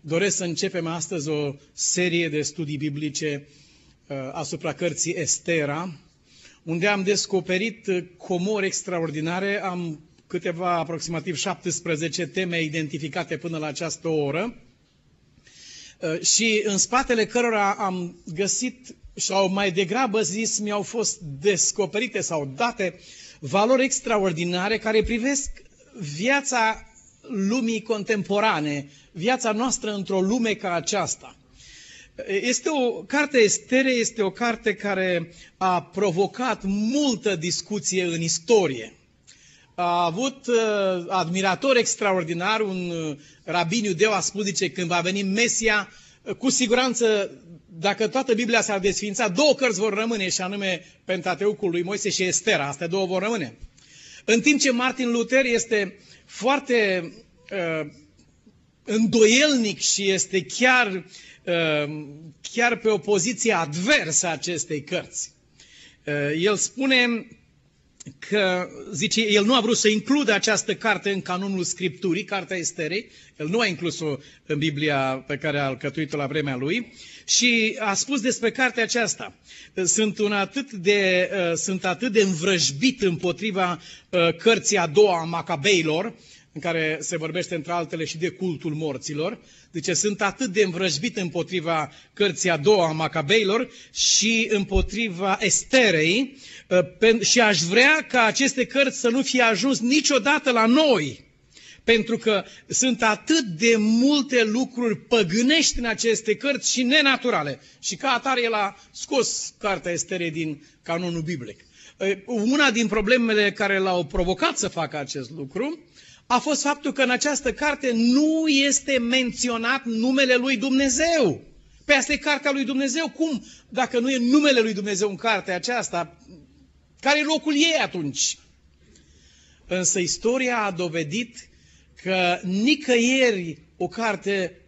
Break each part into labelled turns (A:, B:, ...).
A: doresc să începem astăzi o serie de studii biblice uh, asupra cărții Estera, unde am descoperit uh, comori extraordinare. Am câteva, aproximativ 17 teme identificate până la această oră uh, și în spatele cărora am găsit sau mai degrabă zis mi-au fost descoperite sau date valori extraordinare care privesc viața lumii contemporane, viața noastră într-o lume ca aceasta. Este o carte Estere, este o carte care a provocat multă discuție în istorie. A avut uh, admirator extraordinar, un uh, rabin iudeu a spus, zice, când va veni Mesia, uh, cu siguranță, dacă toată Biblia s-ar desfința, două cărți vor rămâne, și anume Pentateucul lui Moise și Estera, astea două vor rămâne. În timp ce Martin Luther este foarte uh, îndoielnic și este chiar, uh, chiar pe o poziție adversă acestei cărți. Uh, el spune că, zice, el nu a vrut să includă această carte în canonul Scripturii, Cartea Esterei, el nu a inclus-o în Biblia pe care a alcătuit-o la vremea lui și a spus despre cartea aceasta. Sunt, un atât de, uh, sunt atât de învrăjbit împotriva uh, cărții a doua a Macabeilor, în care se vorbește între altele și de cultul morților. Deci sunt atât de învrăjbit împotriva cărții a doua a Macabeilor și împotriva Esterei uh, și aș vrea ca aceste cărți să nu fie ajuns niciodată la noi. Pentru că sunt atât de multe lucruri păgânești în aceste cărți și nenaturale. Și ca atare el a scos cartea Esterei din canonul biblic. Uh, una din problemele care l-au provocat să facă acest lucru a fost faptul că în această carte nu este menționat numele lui Dumnezeu. Pe asta e cartea lui Dumnezeu. Cum, dacă nu e numele lui Dumnezeu în cartea aceasta, care e locul ei atunci? Însă istoria a dovedit că nicăieri o carte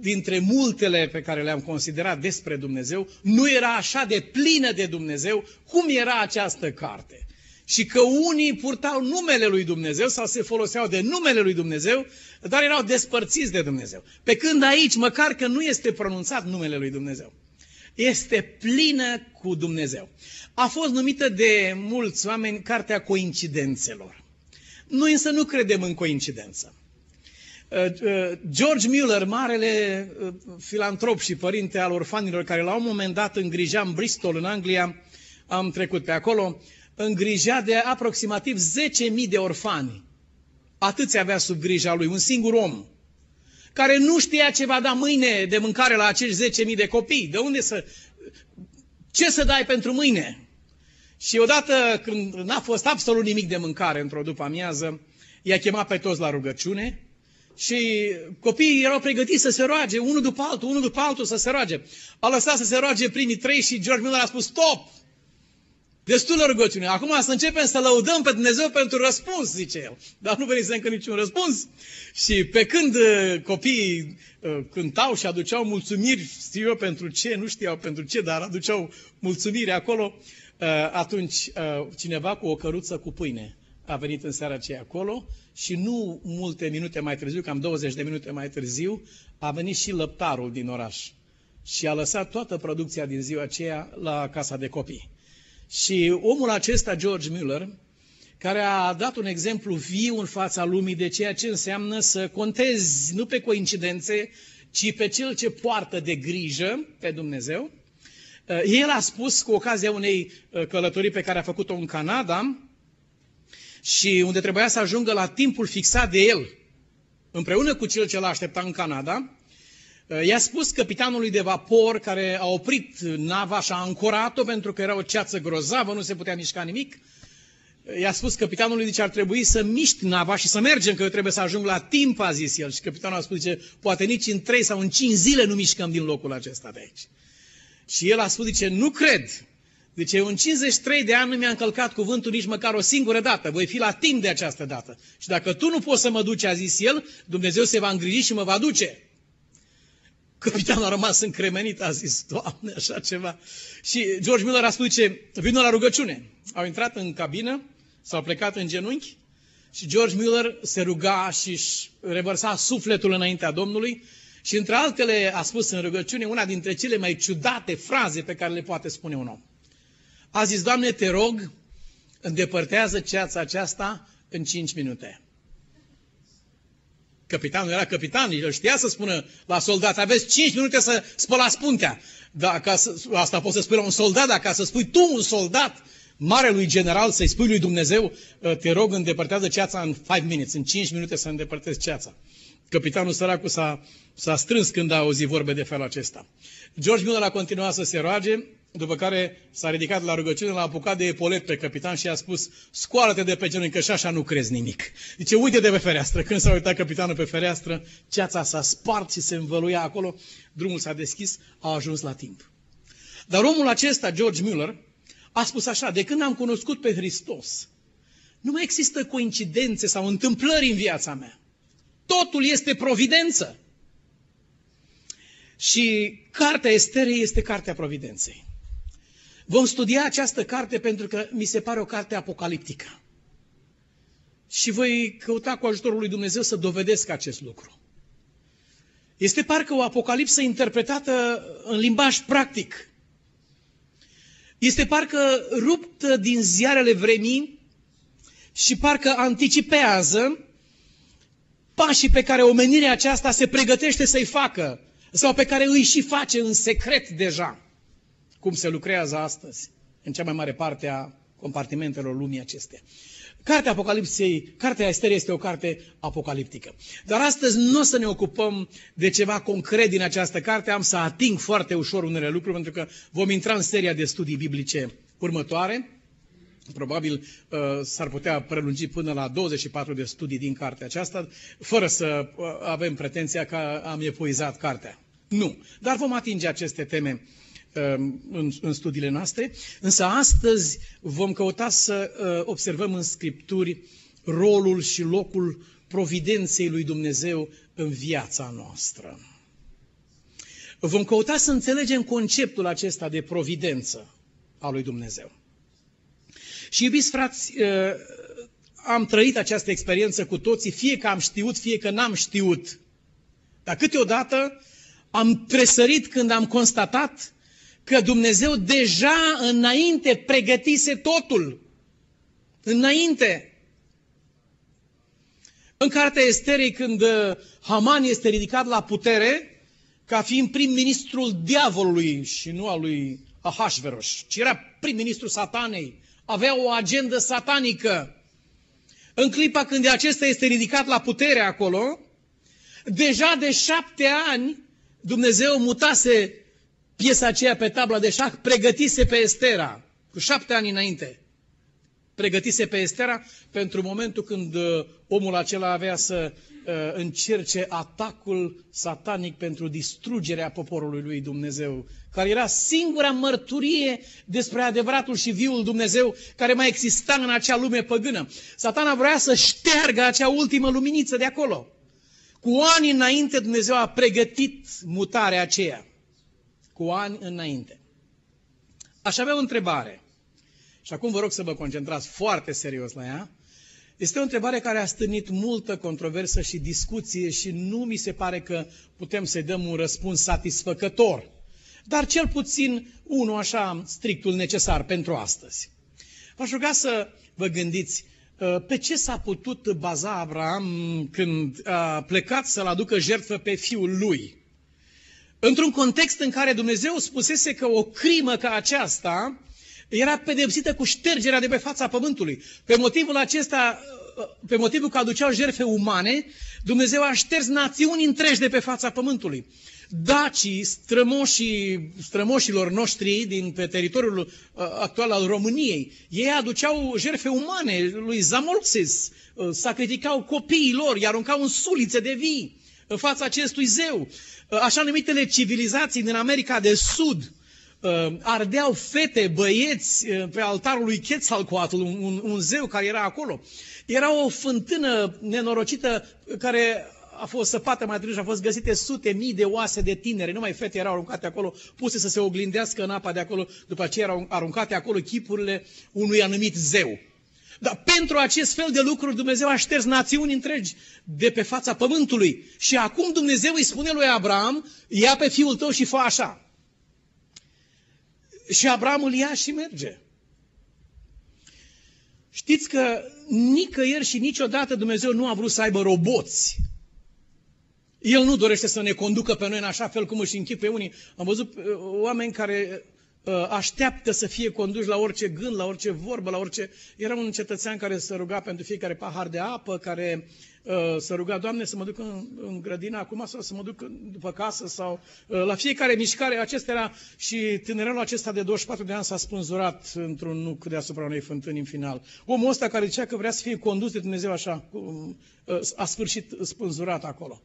A: dintre multele pe care le-am considerat despre Dumnezeu nu era așa de plină de Dumnezeu cum era această carte și că unii purtau numele lui Dumnezeu sau se foloseau de numele lui Dumnezeu, dar erau despărțiți de Dumnezeu. Pe când aici, măcar că nu este pronunțat numele lui Dumnezeu, este plină cu Dumnezeu. A fost numită de mulți oameni Cartea Coincidențelor. Noi însă nu credem în coincidență. Uh, uh, George Mueller, marele uh, filantrop și părinte al orfanilor, care la un moment dat îngrija în Bristol, în Anglia, am trecut pe acolo, îngrija de aproximativ 10.000 de orfani. Atâți avea sub grija lui, un singur om, care nu știa ce va da mâine de mâncare la acești 10.000 de copii. De unde să... Ce să dai pentru mâine? Și odată când n-a fost absolut nimic de mâncare într-o după amiază, i-a chemat pe toți la rugăciune și copiii erau pregătiți să se roage, unul după altul, unul după altul să se roage. A lăsat să se roage primii trei și George Miller a spus, stop! Destulă rugăciune. Acum să începem să lăudăm pe Dumnezeu pentru răspuns, zice el. Dar nu venise încă niciun răspuns. Și pe când uh, copiii uh, cântau și aduceau mulțumiri, știu eu pentru ce, nu știau pentru ce, dar aduceau mulțumiri acolo, uh, atunci cineva cu o căruță cu pâine a venit în seara aceea acolo și nu multe minute mai târziu, cam 20 de minute mai târziu, a venit și lăptarul din oraș și a lăsat toată producția din ziua aceea la casa de copii. Și omul acesta, George Mueller, care a dat un exemplu viu în fața lumii de ceea ce înseamnă să contezi nu pe coincidențe, ci pe cel ce poartă de grijă pe Dumnezeu. Uh, el a spus cu ocazia unei uh, călătorii pe care a făcut-o în Canada și unde trebuia să ajungă la timpul fixat de el, împreună cu cel ce l-a așteptat în Canada, Uh, i-a spus capitanului de vapor care a oprit nava și a ancorat-o pentru că era o ceață grozavă, nu se putea mișca nimic. Uh, i-a spus capitanului, zice, ar trebui să miști nava și să mergem, că eu trebuie să ajung la timp, a zis el. Și capitanul a spus, zice, poate nici în trei sau în cinci zile nu mișcăm din locul acesta de aici. Și el a spus, zice, nu cred. Zice, în 53 de ani nu mi-a încălcat cuvântul nici măcar o singură dată. Voi fi la timp de această dată. Și dacă tu nu poți să mă duci, a zis el, Dumnezeu se va îngriji și mă va duce. Capitanul a rămas încremenit, a zis, Doamne, așa ceva. Și George Miller a spus, ce, vină la rugăciune. Au intrat în cabină, s-au plecat în genunchi și George Miller se ruga și își revărsa sufletul înaintea Domnului Și între altele a spus în rugăciune una dintre cele mai ciudate fraze pe care le poate spune un om. A zis, Doamne, te rog, îndepărtează ceața aceasta în 5 minute. Capitanul era capitan, el știa să spună la soldat, aveți 5 minute să spălați puntea. Da, ca să, asta poți să spui la un soldat, dar ca să spui tu un soldat, marelui general, să-i spui lui Dumnezeu, ă, te rog, îndepărtează ceața în 5 minutes, în 5 minute să îndepărtezi ceața. Capitanul săracul s-a, s-a strâns când a auzit vorbe de felul acesta. George Miller a continuat să se roage, după care s-a ridicat la rugăciune, l-a apucat de epolet pe capitan și a spus, scoală-te de pe genunchi, că și așa nu crezi nimic. Zice, uite de pe fereastră. Când s-a uitat capitanul pe fereastră, ceața s-a spart și se învăluia acolo, drumul s-a deschis, a ajuns la timp. Dar omul acesta, George Muller, a spus așa, de când am cunoscut pe Hristos, nu mai există coincidențe sau întâmplări în viața mea. Totul este providență. Și cartea Esterei este cartea providenței. Vom studia această carte pentru că mi se pare o carte apocaliptică. Și voi căuta cu ajutorul lui Dumnezeu să dovedesc acest lucru. Este parcă o apocalipsă interpretată în limbaj practic. Este parcă ruptă din ziarele vremii și parcă anticipează pașii pe care omenirea aceasta se pregătește să-i facă sau pe care îi și face în secret deja, cum se lucrează astăzi în cea mai mare parte a compartimentelor lumii acestea. Cartea Apocalipsei, Cartea Ester este o carte apocaliptică. Dar astăzi nu o să ne ocupăm de ceva concret din această carte, am să ating foarte ușor unele lucruri, pentru că vom intra în seria de studii biblice următoare. Probabil uh, s-ar putea prelungi până la 24 de studii din cartea aceasta, fără să uh, avem pretenția că am epuizat cartea. Nu. Dar vom atinge aceste teme Um, în, în studiile noastre, însă astăzi vom căuta să uh, observăm în Scripturi rolul și locul providenței lui Dumnezeu în viața noastră. Vom căuta să înțelegem conceptul acesta de providență a lui Dumnezeu. Și iubiți frați, uh, am trăit această experiență cu toții, fie că am știut, fie că n-am știut. Dar câteodată am tresărit când am constatat că Dumnezeu deja înainte pregătise totul. Înainte. În cartea Esterei, când uh, Haman este ridicat la putere, ca fiind prim-ministrul diavolului și nu al lui Ahasveros, ci era prim-ministrul satanei, avea o agendă satanică. În clipa când acesta este ridicat la putere acolo, deja de șapte ani Dumnezeu mutase piesa aceea pe tabla de șah, pregătise pe Estera, cu șapte ani înainte. Pregătise pe Estera pentru momentul când uh, omul acela avea să uh, încerce atacul satanic pentru distrugerea poporului lui Dumnezeu, care era singura mărturie despre adevăratul și viul Dumnezeu care mai exista în acea lume păgână. Satana vrea să șteargă acea ultimă luminiță de acolo. Cu ani înainte Dumnezeu a pregătit mutarea aceea cu ani înainte. Aș avea o întrebare. Și acum vă rog să vă concentrați foarte serios la ea. Este o întrebare care a stârnit multă controversă și discuție și nu mi se pare că putem să-i dăm un răspuns satisfăcător. Dar cel puțin unul așa strictul necesar pentru astăzi. V-aș ruga să vă gândiți uh, pe ce s-a putut baza Abraham când a plecat să-l aducă jertfă pe fiul lui într-un context în care Dumnezeu spusese că o crimă ca aceasta era pedepsită cu ștergerea de pe fața pământului. Pe motivul acesta, pe motivul că aduceau jertfe umane, Dumnezeu a șters națiuni întregi de pe fața pământului. Dacii, strămoșii, strămoșilor noștri din pe teritoriul uh, actual al României, ei aduceau jertfe umane lui Zamolxis, uh, sacrificau copiii lor, i aruncau în sulițe de vii în fața acestui zeu. Uh, așa numitele civilizații din America de Sud uh, ardeau fete, băieți uh, pe altarul lui Quetzalcoatl, un, un zeu care era acolo. Era o fântână nenorocită care a fost săpată mai târziu și a fost găsite sute mii de oase de tinere, numai fete erau aruncate acolo, puse să se oglindească în apa de acolo, după aceea erau aruncate acolo chipurile unui anumit zeu. Dar pentru acest fel de lucruri Dumnezeu a șters națiuni întregi de pe fața pământului. Și acum Dumnezeu îi spune lui Abraham, ia pe fiul tău și fă așa. Și Abraham îl ia și merge. Știți că nicăieri și niciodată Dumnezeu nu a vrut să aibă roboți. El nu dorește să ne conducă pe noi în așa fel cum își închid pe unii. Am văzut uh, oameni care uh, așteaptă să fie conduși la orice gând, la orice vorbă, la orice... Era un cetățean care se ruga pentru fiecare pahar de apă, care Uh, să ruga, Doamne, să mă duc în, în grădină acum sau să mă duc după casă sau uh, la fiecare mișcare. Acesta era și tânărelul acesta de 24 de ani s-a spânzurat într-un nuc deasupra unei fântâni în final. Omul ăsta care zicea că vrea să fie condus de Dumnezeu așa, uh, a sfârșit spânzurat acolo.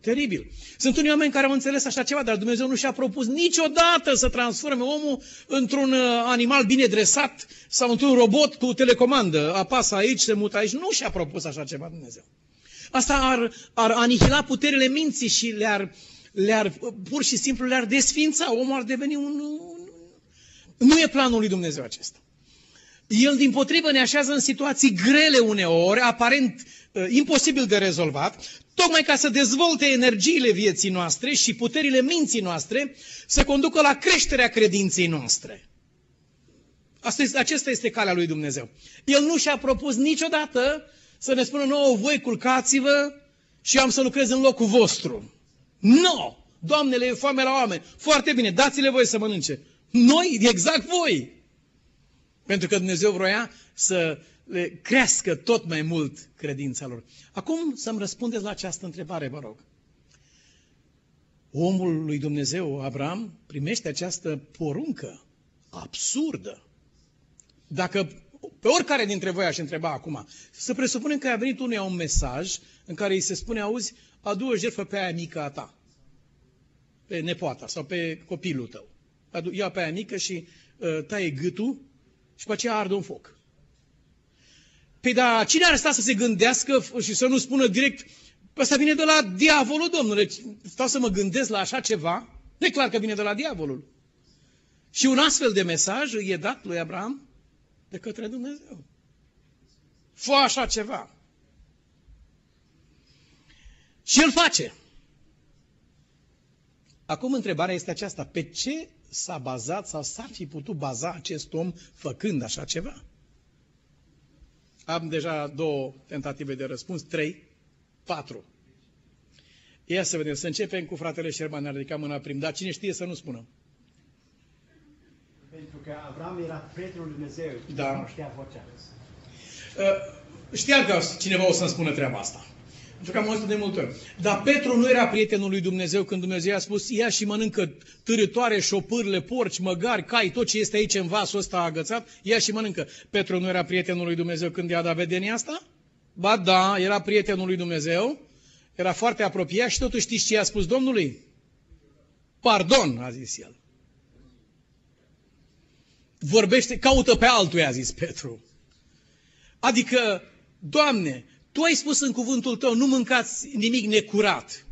A: Teribil. Sunt unii oameni care au înțeles așa ceva, dar Dumnezeu nu și-a propus niciodată să transforme omul într-un animal bine dresat sau într-un robot cu telecomandă. Apasă aici, se mută aici. Nu și-a propus așa ceva Dumnezeu. Asta ar, ar anihila puterile minții și le-ar, le-ar, pur și simplu le-ar desfința. Omul ar deveni un... Nu e planul lui Dumnezeu acesta. El, din potrivă, ne așează în situații grele uneori, aparent uh, imposibil de rezolvat, tocmai ca să dezvolte energiile vieții noastre și puterile minții noastre să conducă la creșterea credinței noastre. Asta este, acesta este calea lui Dumnezeu. El nu și-a propus niciodată să ne spună nouă, voi culcați-vă și eu am să lucrez în locul vostru. Nu! No! Doamnele, e foame la oameni. Foarte bine, dați-le voi să mănânce. Noi, exact voi. Pentru că Dumnezeu vroia să le crească tot mai mult credința lor. Acum să-mi răspundeți la această întrebare, vă rog. Omul lui Dumnezeu, Abraham, primește această poruncă absurdă. Dacă pe oricare dintre voi aș întreba acum, să presupunem că a venit unuia un mesaj în care îi se spune, auzi, adu o jertfă pe aia mică a ta, pe nepoata sau pe copilul tău. Adu, ia pe aia mică și uh, taie gâtul și pe aceea arde un foc. Păi da, cine ar sta să se gândească și să nu spună direct, ăsta vine de la diavolul, domnule, stau să mă gândesc la așa ceva? Nu e clar că vine de la diavolul. Și un astfel de mesaj îi e dat lui Abraham de către Dumnezeu. Fă așa ceva. Și el face. Acum întrebarea este aceasta. Pe ce s-a bazat sau s-ar fi putut baza acest om făcând așa ceva? Am deja două tentative de răspuns, trei, patru. Ia să vedem, să începem cu fratele Șerban, ne-a ridicat mâna prim, dar cine știe să nu spună.
B: Pentru că Avram era prietenul lui Dumnezeu.
A: Da.
B: Nu știa vocea.
A: Uh, știam că cineva o să-mi spună treaba asta. Pentru că am auzit de multe ori. Dar Petru nu era prietenul lui Dumnezeu când Dumnezeu i-a spus ia și mănâncă târătoare, șopârle, porci, măgari, cai, tot ce este aici în vasul ăsta agățat, ia și mănâncă. Petru nu era prietenul lui Dumnezeu când i-a dat vedenia asta? Ba da, era prietenul lui Dumnezeu, era foarte apropiat și totuși știți ce i-a spus Domnului? Pardon, a zis el. Vorbește, caută pe altul, a zis Petru. Adică, Doamne, Tu ai spus în cuvântul Tău, nu mâncați nimic necurat.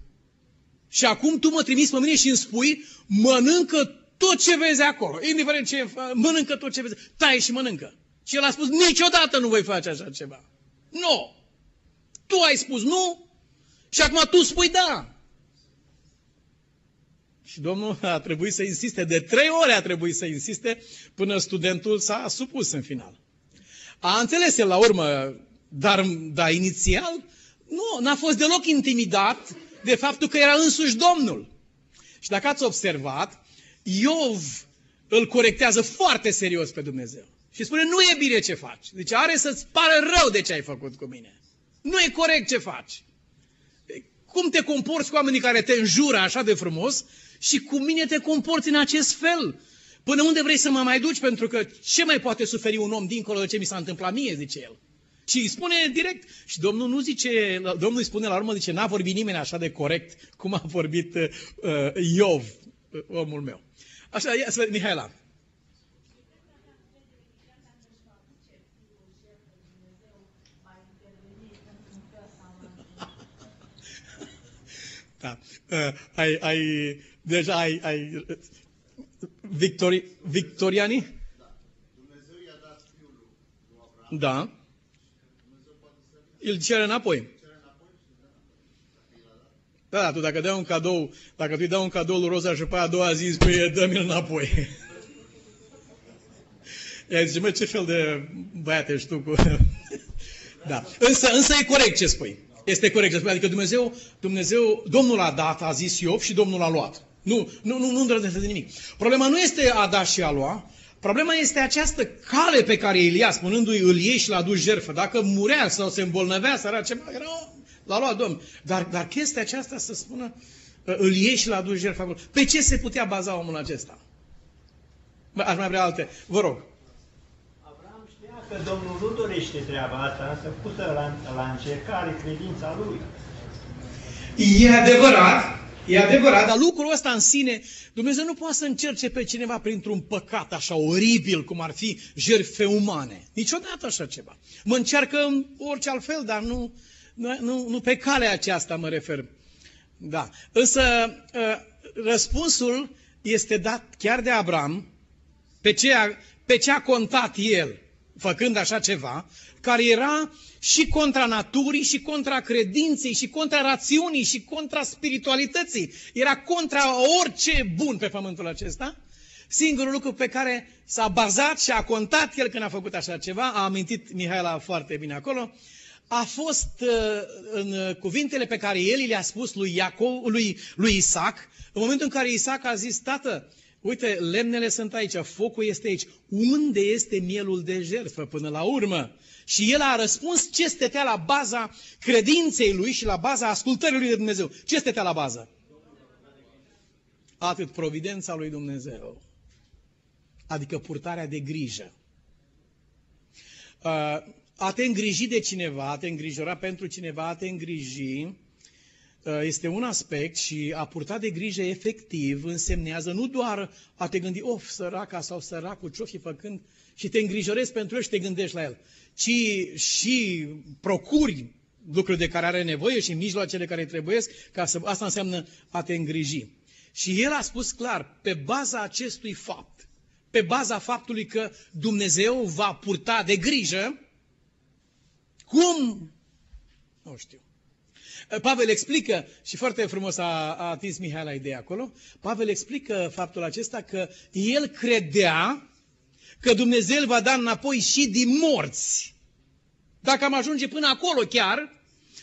A: Și acum Tu mă trimiți pe mine și îmi spui, mănâncă tot ce vezi acolo. Indiferent ce, mănâncă tot ce vezi. Tai și mănâncă. Și el a spus, niciodată nu voi face așa ceva. Nu. Tu ai spus nu și acum tu spui da. Și domnul a trebuit să insiste, de trei ore a trebuit să insiste până studentul s-a supus în final. A înțeles el la urmă, dar, dar inițial nu, n-a fost deloc intimidat de faptul că era însuși Domnul. Și dacă ați observat, Iov îl corectează foarte serios pe Dumnezeu. Și spune, nu e bine ce faci. Deci are să-ți pară rău de ce ai făcut cu mine. Nu e corect ce faci. Cum te comporți cu oamenii care te înjură așa de frumos și cu mine te comporți în acest fel. Până unde vrei să mă mai duci? Pentru că ce mai poate suferi un om dincolo de ce mi s-a întâmplat mie, zice el. Și îi spune direct. Și Domnul nu zice, Domnul îi spune la urmă, zice, n-a vorbit nimeni așa de corect cum a vorbit uh, Iov, uh, omul meu. Așa, ia să vedem, Mihaela. da. Uh, ai, ai Deja ai, ai Victori, Victoriani?
C: Da. Dumnezeu i-a dat fiul lui Abraham.
A: Da. Îl cere înapoi. Da, da, tu dacă dai un cadou, dacă tu îi dai un cadou lui Roza și pe a doua zi spui, dă-mi-l înapoi. Ea zice, mă, ce fel de băiat ești tu cu... da. Însă, însă e corect ce spui. Este corect ce spui. Adică Dumnezeu, Dumnezeu, Domnul a dat, a zis Iov și Domnul a luat. Nu, nu, nu, nu îndrăznește de nimic. Problema nu este a da și a lua, problema este această cale pe care Ilia, spunându-i îl iei și l-a dus jertfă. Dacă murea sau se îmbolnăvea, să era ceva, era, l-a luat Domnul. Dar, dar chestia aceasta să spună, îl iei și l-a dus jertfă. Pe ce se putea baza omul acesta? Aș mai vrea alte. Vă rog.
B: Avram știa că Domnul nu dorește treaba asta, însă pusă la, la încercare credința lui.
A: E adevărat, E adevărat, dar lucrul ăsta în sine, Dumnezeu nu poate să încerce pe cineva printr-un păcat așa oribil, cum ar fi jertfe umane. Niciodată așa ceva. Mă încearcă în orice altfel, dar nu, nu, nu, nu pe calea aceasta mă refer. Da. Însă ă, răspunsul este dat chiar de Abraham, pe ce a, pe ce a contat el, făcând așa ceva, care era și contra naturii, și contra credinței, și contra rațiunii, și contra spiritualității. Era contra orice bun pe pământul acesta. Singurul lucru pe care s-a bazat și a contat el când a făcut așa ceva, a amintit Mihaela foarte bine acolo, a fost uh, în cuvintele pe care el le-a spus lui, Iacov, lui, lui Isaac, în momentul în care Isaac a zis, tată, uite, lemnele sunt aici, focul este aici, unde este mielul de jertfă până la urmă? Și el a răspuns ce stătea la baza credinței lui și la baza ascultării lui de Dumnezeu. Ce stătea la bază? Atât providența lui Dumnezeu. Adică purtarea de grijă. Uh, a te îngriji de cineva, a te îngrijora pentru cineva, a te îngriji, uh, este un aspect și a purta de grijă efectiv însemnează nu doar a te gândi, of, săraca sau săracul, ce-o fi făcând, și te îngrijorezi pentru el și te gândești la el, ci și procuri lucruri de care are nevoie și mijloacele care trebuie, ca să, asta înseamnă a te îngriji. Și el a spus clar, pe baza acestui fapt, pe baza faptului că Dumnezeu va purta de grijă, cum? Nu știu. Pavel explică, și foarte frumos a, a atins Mihai la ideea acolo, Pavel explică faptul acesta că el credea că Dumnezeu va da înapoi și din morți. Dacă am ajunge până acolo chiar,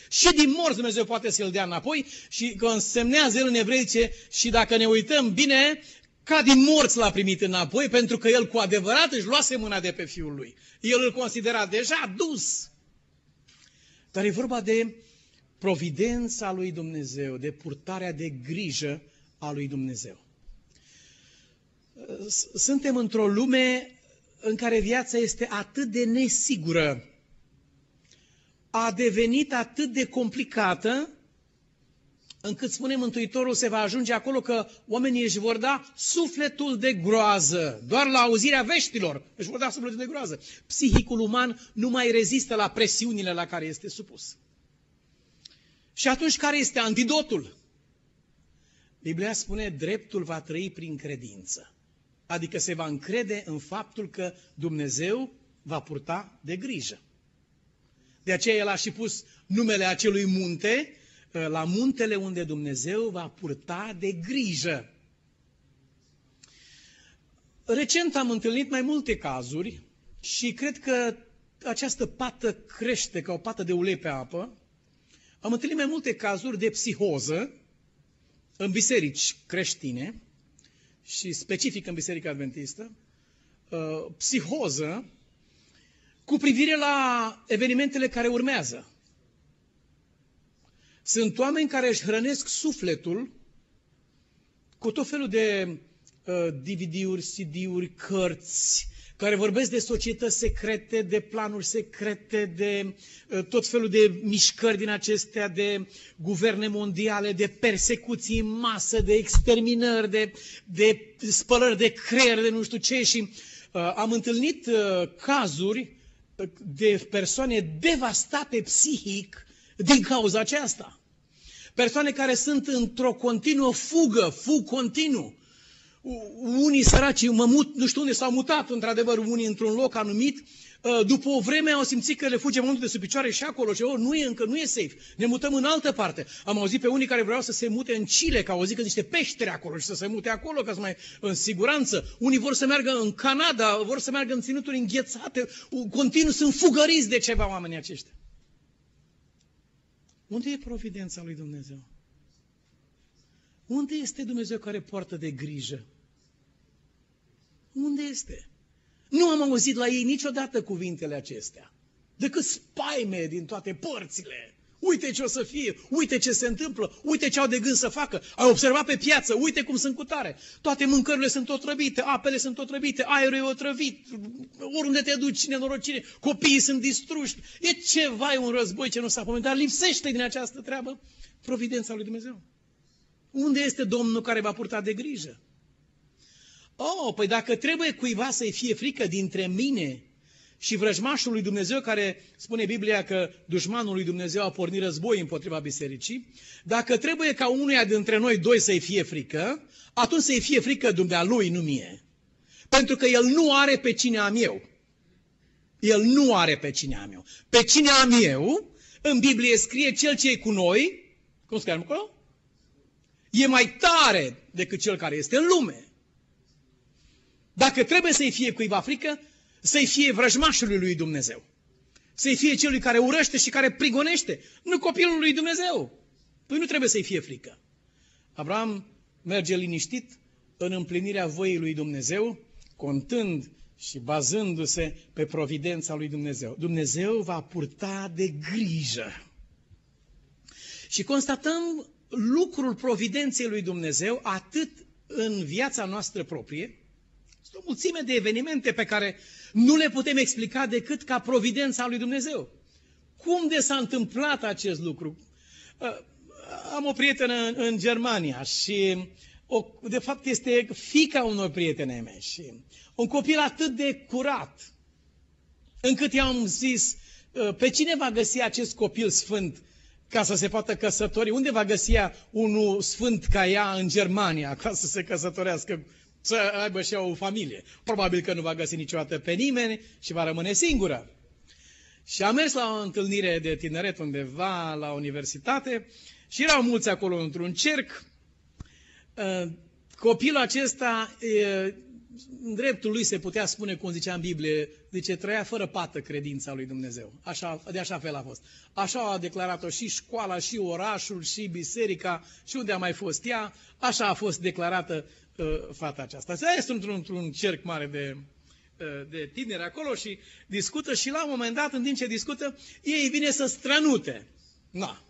A: și din morți Dumnezeu poate să-l dea înapoi și că însemnează el în evreice și dacă ne uităm bine, ca din morți l-a primit înapoi, pentru că el cu adevărat își luase mâna de pe fiul lui. El îl considera deja dus. Dar e vorba de providența lui Dumnezeu, de purtarea de grijă a lui Dumnezeu. Suntem într-o lume în care viața este atât de nesigură, a devenit atât de complicată, încât spune Mântuitorul se va ajunge acolo că oamenii își vor da sufletul de groază, doar la auzirea veștilor își vor da sufletul de groază. Psihicul uman nu mai rezistă la presiunile la care este supus. Și atunci care este antidotul? Biblia spune, dreptul va trăi prin credință. Adică se va încrede în faptul că Dumnezeu va purta de grijă. De aceea el a și pus numele acelui munte ă, la muntele unde Dumnezeu va purta de grijă. Recent am întâlnit mai multe cazuri și cred că această pată crește ca o pată de ulei pe apă. Am întâlnit mai multe cazuri de psihoză în biserici creștine și specific în Biserica Adventistă, uh, psihoză cu privire la evenimentele care urmează. Sunt oameni care își hrănesc sufletul cu tot felul de uh, DVD-uri, CD-uri, cărți, care vorbesc de societăți secrete, de planuri secrete, de uh, tot felul de mișcări din acestea, de guverne mondiale, de persecuții în masă, de exterminări, de, de spălări de creier, de nu știu ce. Și uh, am întâlnit uh, cazuri de persoane devastate psihic din cauza aceasta. Persoane care sunt într-o continuă fugă, fug continuu unii săraci, mă mut, nu știu unde s-au mutat, într-adevăr, unii într-un loc anumit, Uh, după o vreme au simțit că le fuge mântul de sub picioare și acolo și oh, nu e încă, nu e safe. Ne mutăm în altă parte. Am auzit pe unii care vreau să se mute în Chile, că au auzit că niște peșteri acolo și să se mute acolo ca să mai în siguranță. Unii vor să meargă în Canada, vor să meargă în ținuturi înghețate, continuu sunt fugăriți de ceva oamenii aceștia. Unde e providența lui Dumnezeu? Unde este Dumnezeu care poartă de grijă? Unde este? Nu am auzit la ei niciodată cuvintele acestea. Decât spaime din toate părțile. Uite ce o să fie, uite ce se întâmplă, uite ce au de gând să facă. Ai observat pe piață, uite cum sunt cu tare. Toate mâncărurile sunt otrăvite, apele sunt otrăvite, aerul e otrăvit, oriunde te duci, nenorocire, copiii sunt distruși. E ceva, e un război ce nu s-a pomenit, dar lipsește din această treabă providența lui Dumnezeu. Unde este Domnul care va purta de grijă? Oh, păi dacă trebuie cuiva să-i fie frică dintre mine și vrăjmașul lui Dumnezeu, care spune Biblia că dușmanul lui Dumnezeu a pornit război împotriva bisericii, dacă trebuie ca unuia dintre noi doi să-i fie frică, atunci să-i fie frică dumnealui, nu mie. Pentru că el nu are pe cine am eu. El nu are pe cine am eu. Pe cine am eu, în Biblie scrie cel ce e cu noi, cum scrie acolo? E mai tare decât cel care este în lume. Dacă trebuie să-i fie cuiva frică, să-i fie vrăjmașului lui Dumnezeu. Să-i fie celui care urăște și care prigonește, nu copilul lui Dumnezeu. Păi nu trebuie să-i fie frică. Abraham merge liniștit în împlinirea voii lui Dumnezeu, contând și bazându-se pe providența lui Dumnezeu. Dumnezeu va purta de grijă. Și constatăm lucrul providenței lui Dumnezeu atât în viața noastră proprie, sunt o mulțime de evenimente pe care nu le putem explica decât ca providența lui Dumnezeu. Cum de s-a întâmplat acest lucru? Uh, am o prietenă în Germania și o, de fapt este fica unor prietene mei și un copil atât de curat încât i-am zis uh, pe cine va găsi acest copil sfânt ca să se poată căsători? Unde va găsi unul sfânt ca ea în Germania ca să se căsătorească să aibă și o familie. Probabil că nu va găsi niciodată pe nimeni și va rămâne singură. Și am mers la o întâlnire de tineret undeva la universitate și erau mulți acolo într-un cerc. Uh, copilul acesta, în dreptul lui se putea spune, cum zicea în Biblie, zice, trăia fără pată credința lui Dumnezeu. Așa, de așa fel a fost. Așa a declarat-o și școala, și orașul, și biserica, și unde a mai fost ea, așa a fost declarată uh, fata aceasta. Se este într-un, într-un cerc mare de, uh, de tineri acolo și discută și la un moment dat, în timp ce discută, ei vine să strănute. Na.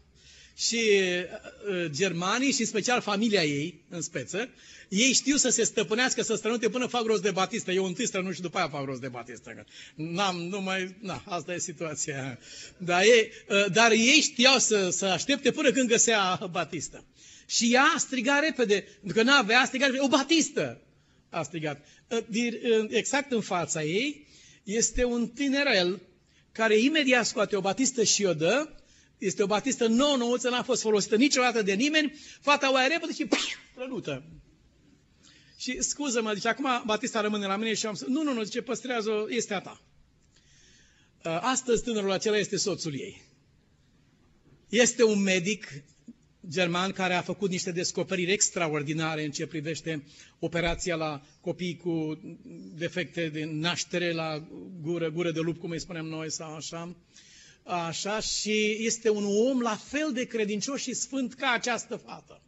A: Și uh, uh, germanii și special familia ei, în speță, ei știu să se stăpânească, să strănute până fac rost de batistă. Eu întâi strănu și după aia fac rost de batistă. N-am, nu mai, na, asta e situația. Dar ei, uh, dar ei știau să, să aștepte până când găsea batistă. Și ea a strigat repede, pentru că nu avea, a strigat repede, o batistă! A strigat. Uh, uh, exact în fața ei este un tinerel care imediat scoate o batistă și o dă, este o batistă nouă, nouță, n-a fost folosită niciodată de nimeni, fata o ia repede și prălută. Și scuză-mă, zice, acum Batista rămâne la mine și am spus, nu, nu, nu, zice, păstrează este a ta. Uh, astăzi tânărul acela este soțul ei. Este un medic german care a făcut niște descoperiri extraordinare în ce privește operația la copii cu defecte de naștere, la gură, gură de lup, cum îi spunem noi, sau așa. Așa, și este un om la fel de credincios și sfânt ca această fată.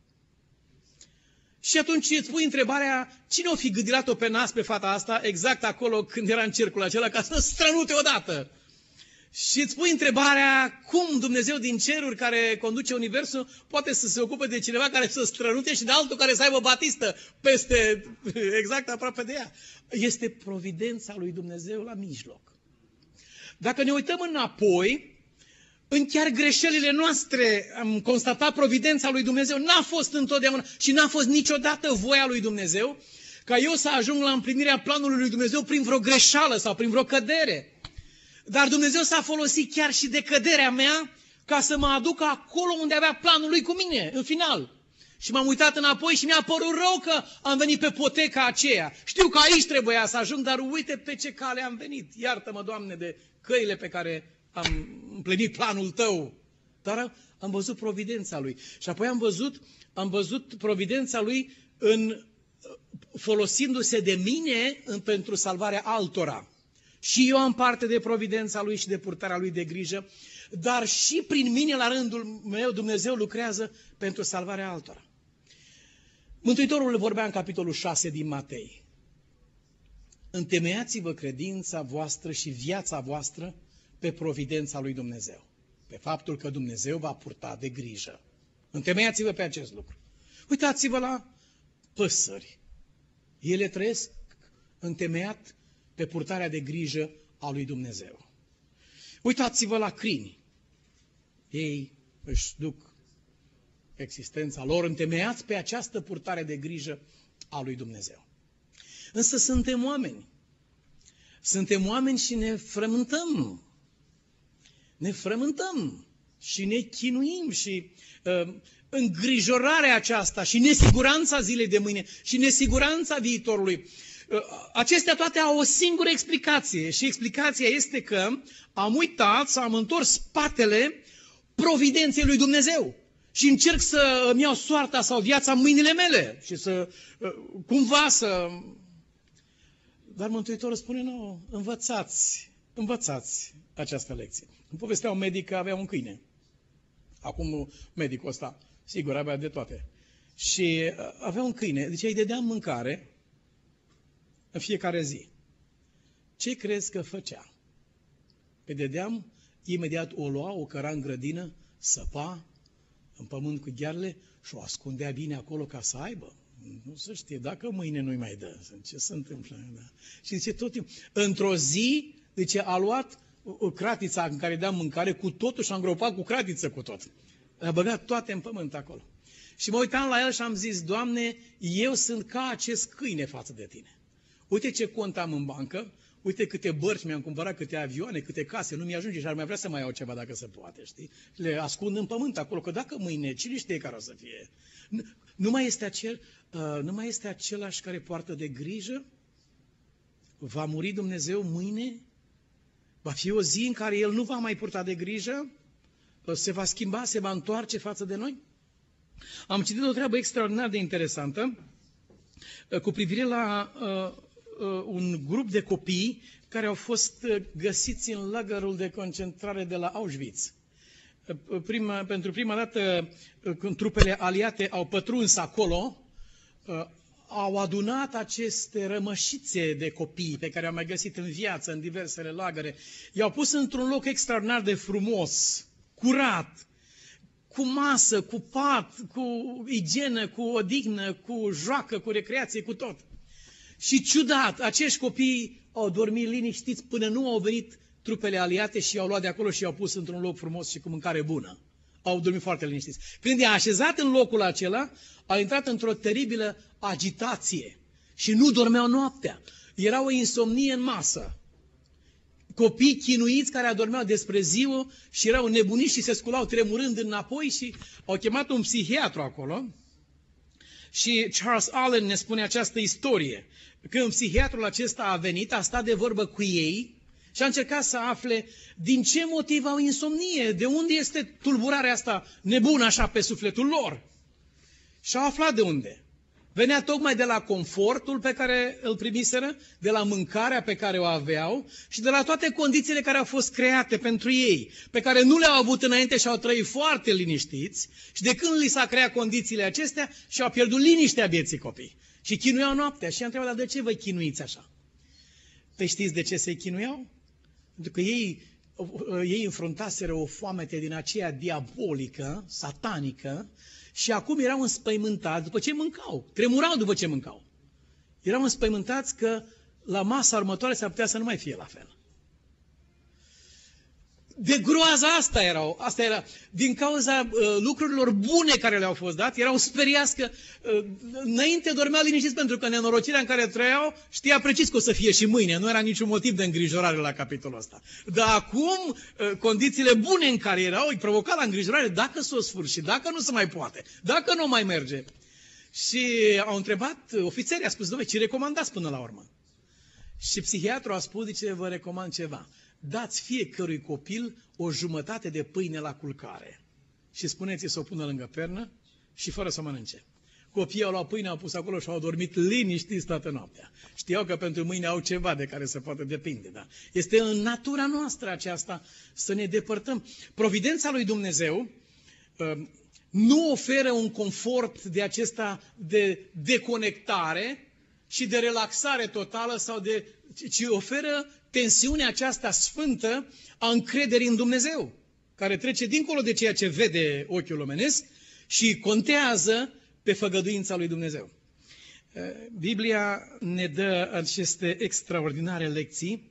A: Și atunci îți pui întrebarea, cine o fi gândirat-o pe nas pe fata asta exact acolo când era în cercul acela ca să strănute odată? Și îți pui întrebarea cum Dumnezeu din ceruri care conduce Universul poate să se ocupe de cineva care să strănute și de altul care să aibă batistă peste, exact aproape de ea. Este providența lui Dumnezeu la mijloc. Dacă ne uităm înapoi, în chiar greșelile noastre am constatat providența lui Dumnezeu. N-a fost întotdeauna și n-a fost niciodată voia lui Dumnezeu ca eu să ajung la împlinirea planului lui Dumnezeu prin vreo greșeală sau prin vreo cădere. Dar Dumnezeu s-a folosit chiar și de căderea mea ca să mă aducă acolo unde avea planul lui cu mine, în final. Și m-am uitat înapoi și mi-a părut rău că am venit pe poteca aceea. Știu că aici trebuia să ajung, dar uite pe ce cale am venit. Iartă-mă, Doamne, de căile pe care am împlinit planul Tău. Dar am văzut providența Lui. Și apoi am văzut, am văzut providența Lui în folosindu-se de mine în, pentru salvarea altora. Și eu am parte de providența Lui și de purtarea Lui de grijă, dar și prin mine, la rândul meu, Dumnezeu lucrează pentru salvarea altora. Mântuitorul vorbea în capitolul 6 din Matei. Întemeiați-vă credința voastră și viața voastră pe providența lui Dumnezeu. Pe faptul că Dumnezeu va purta de grijă. Întemeiați-vă pe acest lucru. Uitați-vă la păsări. Ele trăiesc întemeiat pe purtarea de grijă a lui Dumnezeu. Uitați-vă la crini. Ei își duc existența lor întemeiați pe această purtare de grijă a lui Dumnezeu. Însă suntem oameni. Suntem oameni și ne frământăm. Ne frământăm și ne chinuim și uh, îngrijorarea aceasta și nesiguranța zilei de mâine și nesiguranța viitorului. Uh, acestea toate au o singură explicație și explicația este că am uitat să am întors spatele providenței lui Dumnezeu și încerc să îmi iau soarta sau viața în mâinile mele și să uh, cumva să... Dar Mântuitorul spune, nu, învățați, învățați această lecție. În povestea un medic că avea un câine. Acum medicul ăsta, sigur, avea de toate. Și uh, avea un câine, deci îi dădea mâncare în fiecare zi. Ce crezi că făcea? Pe dădeam, imediat o lua, o căra în grădină, săpa, în pământ cu ghearele și o ascundea bine acolo ca să aibă. Nu se știe, dacă mâine nu-i mai dă, ce se întâmplă? Da. Și zice tot timpul, într-o zi, zice, a luat o cratița în care dea mâncare cu totul și a îngropat cu cratiță cu tot. A băgat toate în pământ acolo. Și mă uitam la el și am zis, Doamne, eu sunt ca acest câine față de tine. Uite ce cont am în bancă, uite câte bărci mi-am cumpărat, câte avioane, câte case, nu mi-ajunge și ar mai vrea să mai iau ceva dacă se poate, știi? Le ascund în pământ acolo, că dacă mâine, cine știe care o să fie? Nu, nu, mai este acel, uh, nu mai este același care poartă de grijă? Va muri Dumnezeu mâine? Va fi o zi în care El nu va mai purta de grijă? Uh, se va schimba, se va întoarce față de noi? Am citit o treabă extraordinar de interesantă uh, cu privire la uh, uh, un grup de copii care au fost uh, găsiți în lagărul de concentrare de la Auschwitz. Uh, prima, pentru prima dată, uh, când trupele aliate au pătruns acolo, au adunat aceste rămășițe de copii pe care au mai găsit în viață, în diversele lagăre. I-au pus într-un loc extraordinar de frumos, curat, cu masă, cu pat, cu igienă, cu odihnă, cu joacă, cu recreație, cu tot. Și ciudat, acești copii au dormit liniștiți până nu au venit trupele aliate și i-au luat de acolo și i-au pus într-un loc frumos și cu mâncare bună. Au dormit foarte liniștiți. Când i-a așezat în locul acela, a intrat într-o teribilă agitație și nu dormeau noaptea. Era o insomnie în masă. Copii chinuiți care adormeau despre ziua și erau nebuniți și se sculau tremurând înapoi și au chemat un psihiatru acolo. Și Charles Allen ne spune această istorie. Când psihiatrul acesta a venit, a stat de vorbă cu ei și a încercat să afle din ce motiv au insomnie, de unde este tulburarea asta nebună așa pe sufletul lor. Și au aflat de unde. Venea tocmai de la confortul pe care îl primiseră, de la mâncarea pe care o aveau și de la toate condițiile care au fost create pentru ei, pe care nu le-au avut înainte și au trăit foarte liniștiți și de când li s-a creat condițiile acestea și au pierdut liniștea vieții copii. Și chinuiau noaptea și am întrebat, dar de ce vă chinuiți așa? Păi știți de ce se chinuiau? Pentru că ei, ei înfruntaseră o foamete din aceea diabolică, satanică, și acum erau înspăimântați după ce mâncau. Tremurau după ce mâncau. Erau înspăimântați că la masa următoare s-ar putea să nu mai fie la fel. De groaza asta erau. Asta era din cauza uh, lucrurilor bune care le-au fost date, erau speriați că uh, înainte dormea liniștiți pentru că nenorocirea în care trăiau știa precis că o să fie și mâine. Nu era niciun motiv de îngrijorare la capitolul ăsta. Dar acum, uh, condițiile bune în care erau îi provoca la îngrijorare dacă s-o sfârșit, dacă nu se mai poate, dacă nu mai merge. Și au întrebat, ofițerii a spus, domnule, ce recomandați până la urmă? Și psihiatru a spus, zice, vă recomand ceva dați fiecărui copil o jumătate de pâine la culcare și spuneți-i să o pună lângă pernă și fără să mănânce. Copiii au luat pâine, au pus acolo și au dormit liniștiți toată noaptea. Știau că pentru mâine au ceva de care se poate depinde. Da? Este în natura noastră aceasta să ne depărtăm. Providența lui Dumnezeu uh, nu oferă un confort de acesta de deconectare și de relaxare totală sau de ci oferă tensiunea aceasta sfântă a încrederii în Dumnezeu, care trece dincolo de ceea ce vede ochiul omenesc și contează pe făgăduința lui Dumnezeu. Biblia ne dă aceste extraordinare lecții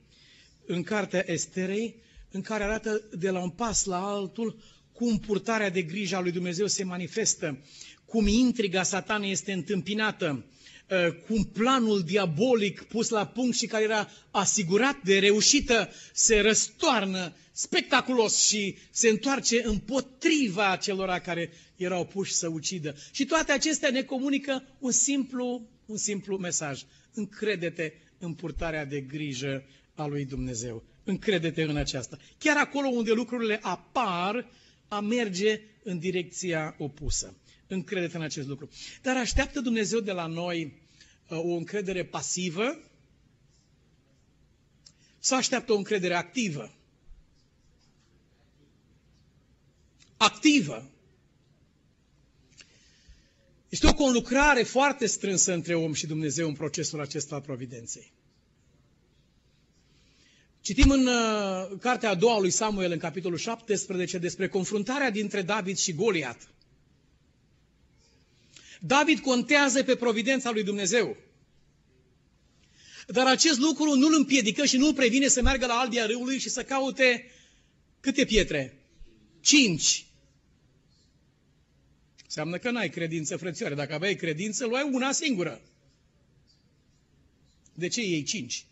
A: în cartea Esterei, în care arată de la un pas la altul cum purtarea de grijă a lui Dumnezeu se manifestă, cum intriga satanei este întâmpinată, Uh, cum planul diabolic pus la punct și care era asigurat de reușită se răstoarnă spectaculos și se întoarce împotriva celor care erau puși să ucidă. Și toate acestea ne comunică un simplu, un simplu mesaj. Încredete în purtarea de grijă a lui Dumnezeu. Încredete în aceasta. Chiar acolo unde lucrurile apar, a merge în direcția opusă încredete în acest lucru. Dar așteaptă Dumnezeu de la noi uh, o încredere pasivă sau așteaptă o încredere activă? Activă. Este o conlucrare foarte strânsă între om și Dumnezeu în procesul acesta al providenței. Citim în uh, cartea a doua lui Samuel, în capitolul 17, despre confruntarea dintre David și Goliat. David contează pe providența lui Dumnezeu. Dar acest lucru nu îl împiedică și nu îl previne să meargă la albia râului și să caute câte pietre? Cinci. Înseamnă că n-ai credință, frățioare. Dacă aveai credință, luai una singură. De ce iei cinci?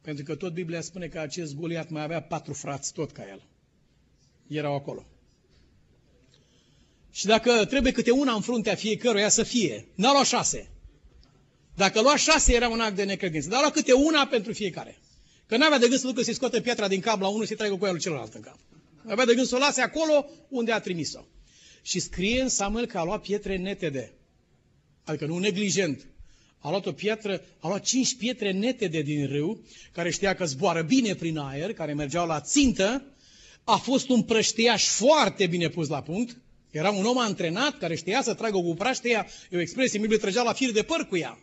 A: Pentru că tot Biblia spune că acest Goliat mai avea patru frați, tot ca el. Erau acolo. Și dacă trebuie câte una în fruntea fiecăruia să fie, n-a luat șase. Dacă lua șase era un act de necredință, dar a luat câte una pentru fiecare. Că n-avea de gând să ducă să-i scoate piatra din cap la unul și să tragă cu el celălalt în cap. Avea de gând să o lase acolo unde a trimis-o. Și scrie în Samuel că a luat pietre netede. Adică nu neglijent. A luat o piatră, a luat cinci pietre netede din râu, care știa că zboară bine prin aer, care mergeau la țintă. A fost un prăștiaș foarte bine pus la punct. Era un om antrenat care știa să tragă cu praștea, e o expresie, Biblie trăgea la fir de păr cu ea.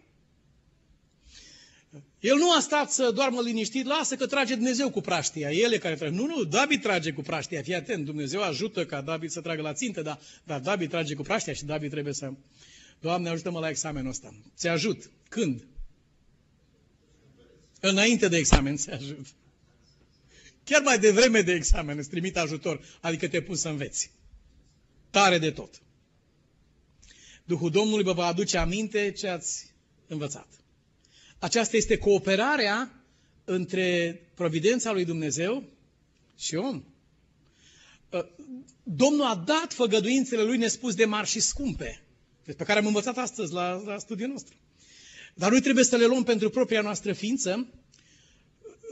A: El nu a stat să doarmă liniștit, lasă că trage Dumnezeu cu praștia. Ele care trage. Nu, nu, David trage cu praștia. Fii atent, Dumnezeu ajută ca David să tragă la țintă, dar, dar David trage cu praștia și David trebuie să... Doamne, ajută-mă la examenul ăsta. Ți ajut. Când? Înainte de examen ți ajut. Chiar mai devreme de examen îți trimit ajutor, adică te pun să înveți tare de tot. Duhul Domnului vă va aduce aminte ce ați învățat. Aceasta este cooperarea între providența lui Dumnezeu și om. Ă, Domnul a dat făgăduințele lui nespus de mari și scumpe, pe care am învățat astăzi la, la studiul nostru. Dar noi trebuie să le luăm pentru propria noastră ființă,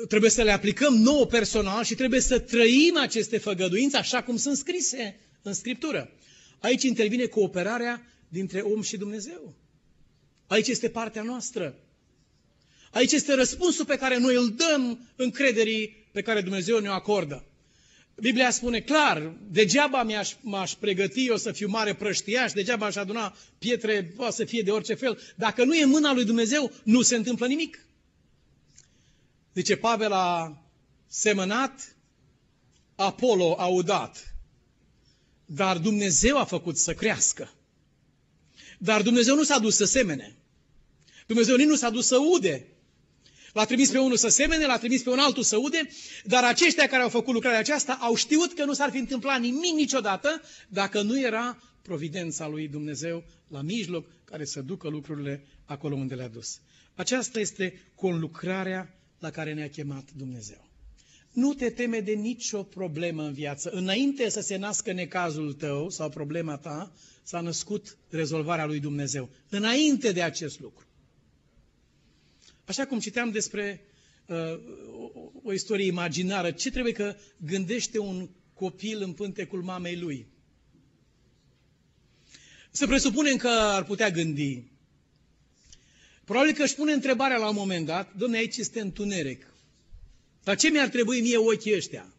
A: trebuie să le aplicăm nouă personal și trebuie să trăim aceste făgăduințe așa cum sunt scrise în Scriptură. Aici intervine cooperarea dintre om și Dumnezeu. Aici este partea noastră. Aici este răspunsul pe care noi îl dăm încrederii pe care Dumnezeu ne-o acordă. Biblia spune clar, degeaba mi-aș, m-aș pregăti eu să fiu mare prăștiaș, degeaba aș aduna pietre, poate să fie de orice fel. Dacă nu e mâna lui Dumnezeu, nu se întâmplă nimic. Zice Pavel a semănat, Apollo a udat. Dar Dumnezeu a făcut să crească. Dar Dumnezeu nu s-a dus să semene. Dumnezeu nici nu s-a dus să ude. L-a trimis pe unul să semene, l-a trimis pe un altul să ude, dar aceștia care au făcut lucrarea aceasta au știut că nu s-ar fi întâmplat nimic niciodată dacă nu era providența lui Dumnezeu la mijloc care să ducă lucrurile acolo unde le-a dus. Aceasta este conlucrarea la care ne-a chemat Dumnezeu. Nu te teme de nicio problemă în viață. Înainte să se nască necazul tău sau problema ta, s-a născut rezolvarea lui Dumnezeu. Înainte de acest lucru. Așa cum citeam despre uh, o, o istorie imaginară, ce trebuie că gândește un copil în pântecul mamei lui? Să presupunem că ar putea gândi. Probabil că își pune întrebarea la un moment dat, domne, aici este întuneric. Dar ce mi-ar trebui mie ochii ăștia?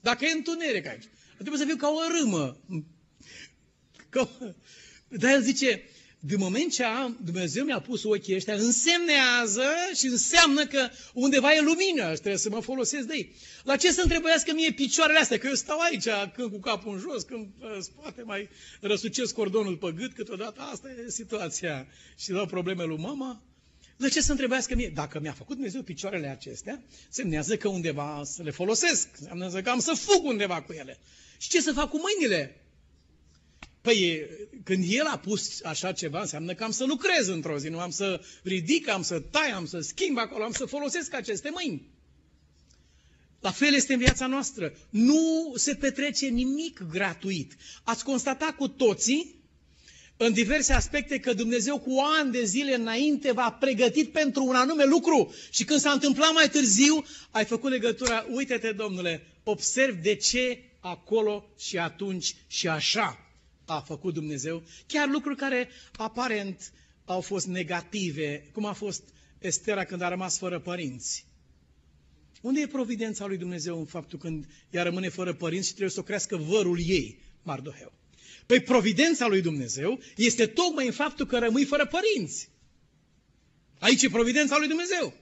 A: Dacă e întuneric aici, trebuie să fiu ca o râmă. Ca... Dar el zice, de moment ce am, Dumnezeu mi-a pus ochii ăștia, însemnează și înseamnă că undeva e lumină și trebuie să mă folosesc de ei. La ce să întrebuiască mie picioarele astea? Că eu stau aici, când cu capul în jos, când spate mai răsucesc cordonul pe gât, câteodată asta e situația. Și dau probleme lui mama. De ce să întrebuiască mie? Dacă mi-a făcut Dumnezeu picioarele acestea, semnează că undeva să le folosesc. Semnează că am să fug undeva cu ele. Și ce să fac cu mâinile? Păi, când El a pus așa ceva, înseamnă că am să lucrez într-o zi, nu am să ridic, am să tai, am să schimb acolo, am să folosesc aceste mâini. La fel este în viața noastră. Nu se petrece nimic gratuit. Ați constatat cu toții, în diverse aspecte, că Dumnezeu cu ani de zile înainte v-a pregătit pentru un anume lucru. Și când s-a întâmplat mai târziu, ai făcut legătura, uite-te, domnule, observ de ce acolo și atunci și așa a făcut Dumnezeu, chiar lucruri care aparent au fost negative, cum a fost Estera când a rămas fără părinți. Unde e providența lui Dumnezeu în faptul când ea rămâne fără părinți și trebuie să o crească vărul ei, Mardoheu? Păi providența lui Dumnezeu este tocmai în faptul că rămâi fără părinți. Aici e providența lui Dumnezeu.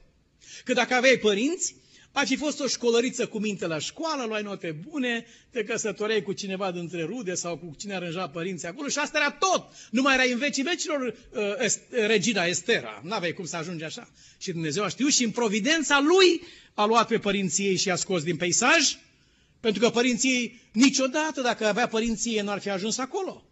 A: Că dacă aveai părinți, ar fi fost o școlăriță cu minte la școală, luai note bune, te căsătoreai cu cineva dintre rude sau cu cine aranja părinții acolo și asta era tot. Nu mai erai în vecii vecilor uh, est, regina Estera. N-aveai cum să ajungi așa. Și Dumnezeu a știut și în providența lui a luat pe părinții ei și a scos din peisaj, pentru că părinții ei niciodată, dacă avea părinții ei, nu ar fi ajuns acolo.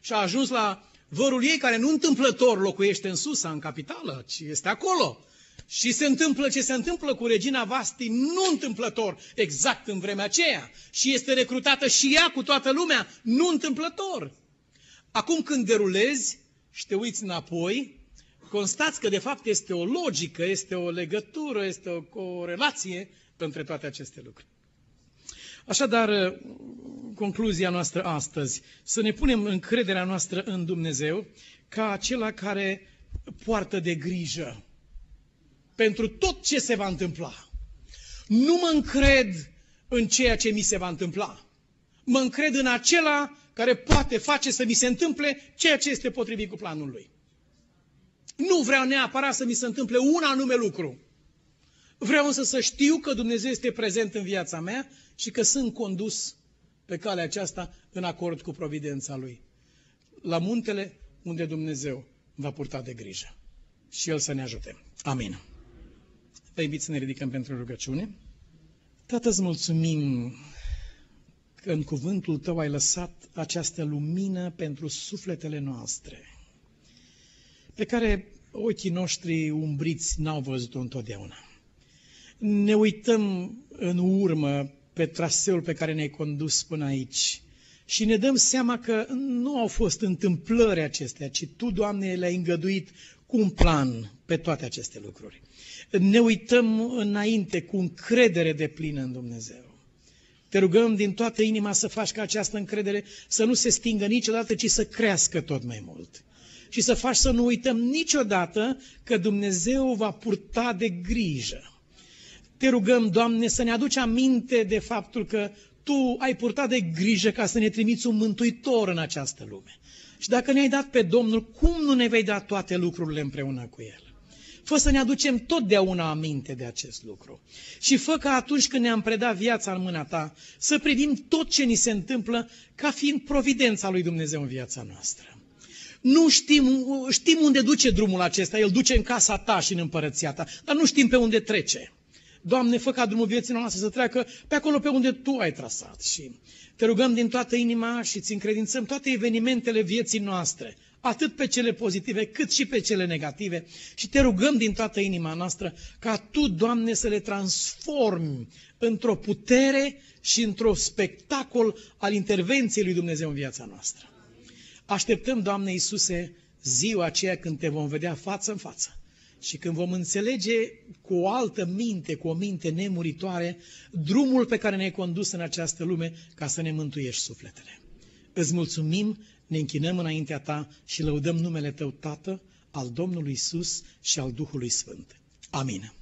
A: Și a ajuns la vărul ei, care nu întâmplător locuiește în Susa, în capitală, ci este acolo. Și se întâmplă ce se întâmplă cu regina Vasti, nu întâmplător, exact în vremea aceea. Și este recrutată și ea cu toată lumea, nu întâmplător. Acum când derulezi și te uiți înapoi, constați că de fapt este o logică, este o legătură, este o, o relație între toate aceste lucruri. Așadar, concluzia noastră astăzi, să ne punem încrederea noastră în Dumnezeu ca acela care poartă de grijă pentru tot ce se va întâmpla. Nu mă încred în ceea ce mi se va întâmpla. Mă încred în acela care poate face să mi se întâmple ceea ce este potrivit cu planul lui. Nu vreau neapărat să mi se întâmple un anume lucru. Vreau însă să știu că Dumnezeu este prezent în viața mea și că sunt condus pe calea aceasta în acord cu providența Lui. La muntele unde Dumnezeu va purta de grijă. Și El să ne ajute. Amin. Vă invit să ne ridicăm pentru rugăciune. Tată, îți mulțumim că în cuvântul Tău ai lăsat această lumină pentru sufletele noastre, pe care ochii noștri umbriți n-au văzut-o întotdeauna. Ne uităm în urmă pe traseul pe care ne-ai condus până aici și ne dăm seama că nu au fost întâmplări acestea, ci Tu, Doamne, le-ai îngăduit cu un plan pe toate aceste lucruri ne uităm înainte cu încredere de plină în Dumnezeu. Te rugăm din toată inima să faci ca această încredere să nu se stingă niciodată, ci să crească tot mai mult. Și să faci să nu uităm niciodată că Dumnezeu va purta de grijă. Te rugăm, Doamne, să ne aduci aminte de faptul că Tu ai purtat de grijă ca să ne trimiți un mântuitor în această lume. Și dacă ne-ai dat pe Domnul, cum nu ne vei da toate lucrurile împreună cu El? Fă să ne aducem totdeauna aminte de acest lucru. Și fă ca atunci când ne-am predat viața în mâna ta, să privim tot ce ni se întâmplă ca fiind providența lui Dumnezeu în viața noastră. Nu știm, știm unde duce drumul acesta, el duce în casa ta și în împărăția ta, dar nu știm pe unde trece. Doamne, fă ca drumul vieții noastre să treacă pe acolo pe unde Tu ai trasat și te rugăm din toată inima și îți încredințăm toate evenimentele vieții noastre, atât pe cele pozitive cât și pe cele negative și te rugăm din toată inima noastră ca Tu, Doamne, să le transformi într-o putere și într-o spectacol al intervenției lui Dumnezeu în viața noastră. Așteptăm, Doamne Iisuse, ziua aceea când te vom vedea față în față și când vom înțelege cu o altă minte, cu o minte nemuritoare, drumul pe care ne-ai condus în această lume ca să ne mântuiești sufletele. Îți mulțumim, ne închinăm înaintea ta și lăudăm numele tău, Tată, al Domnului Isus și al Duhului Sfânt. Amin.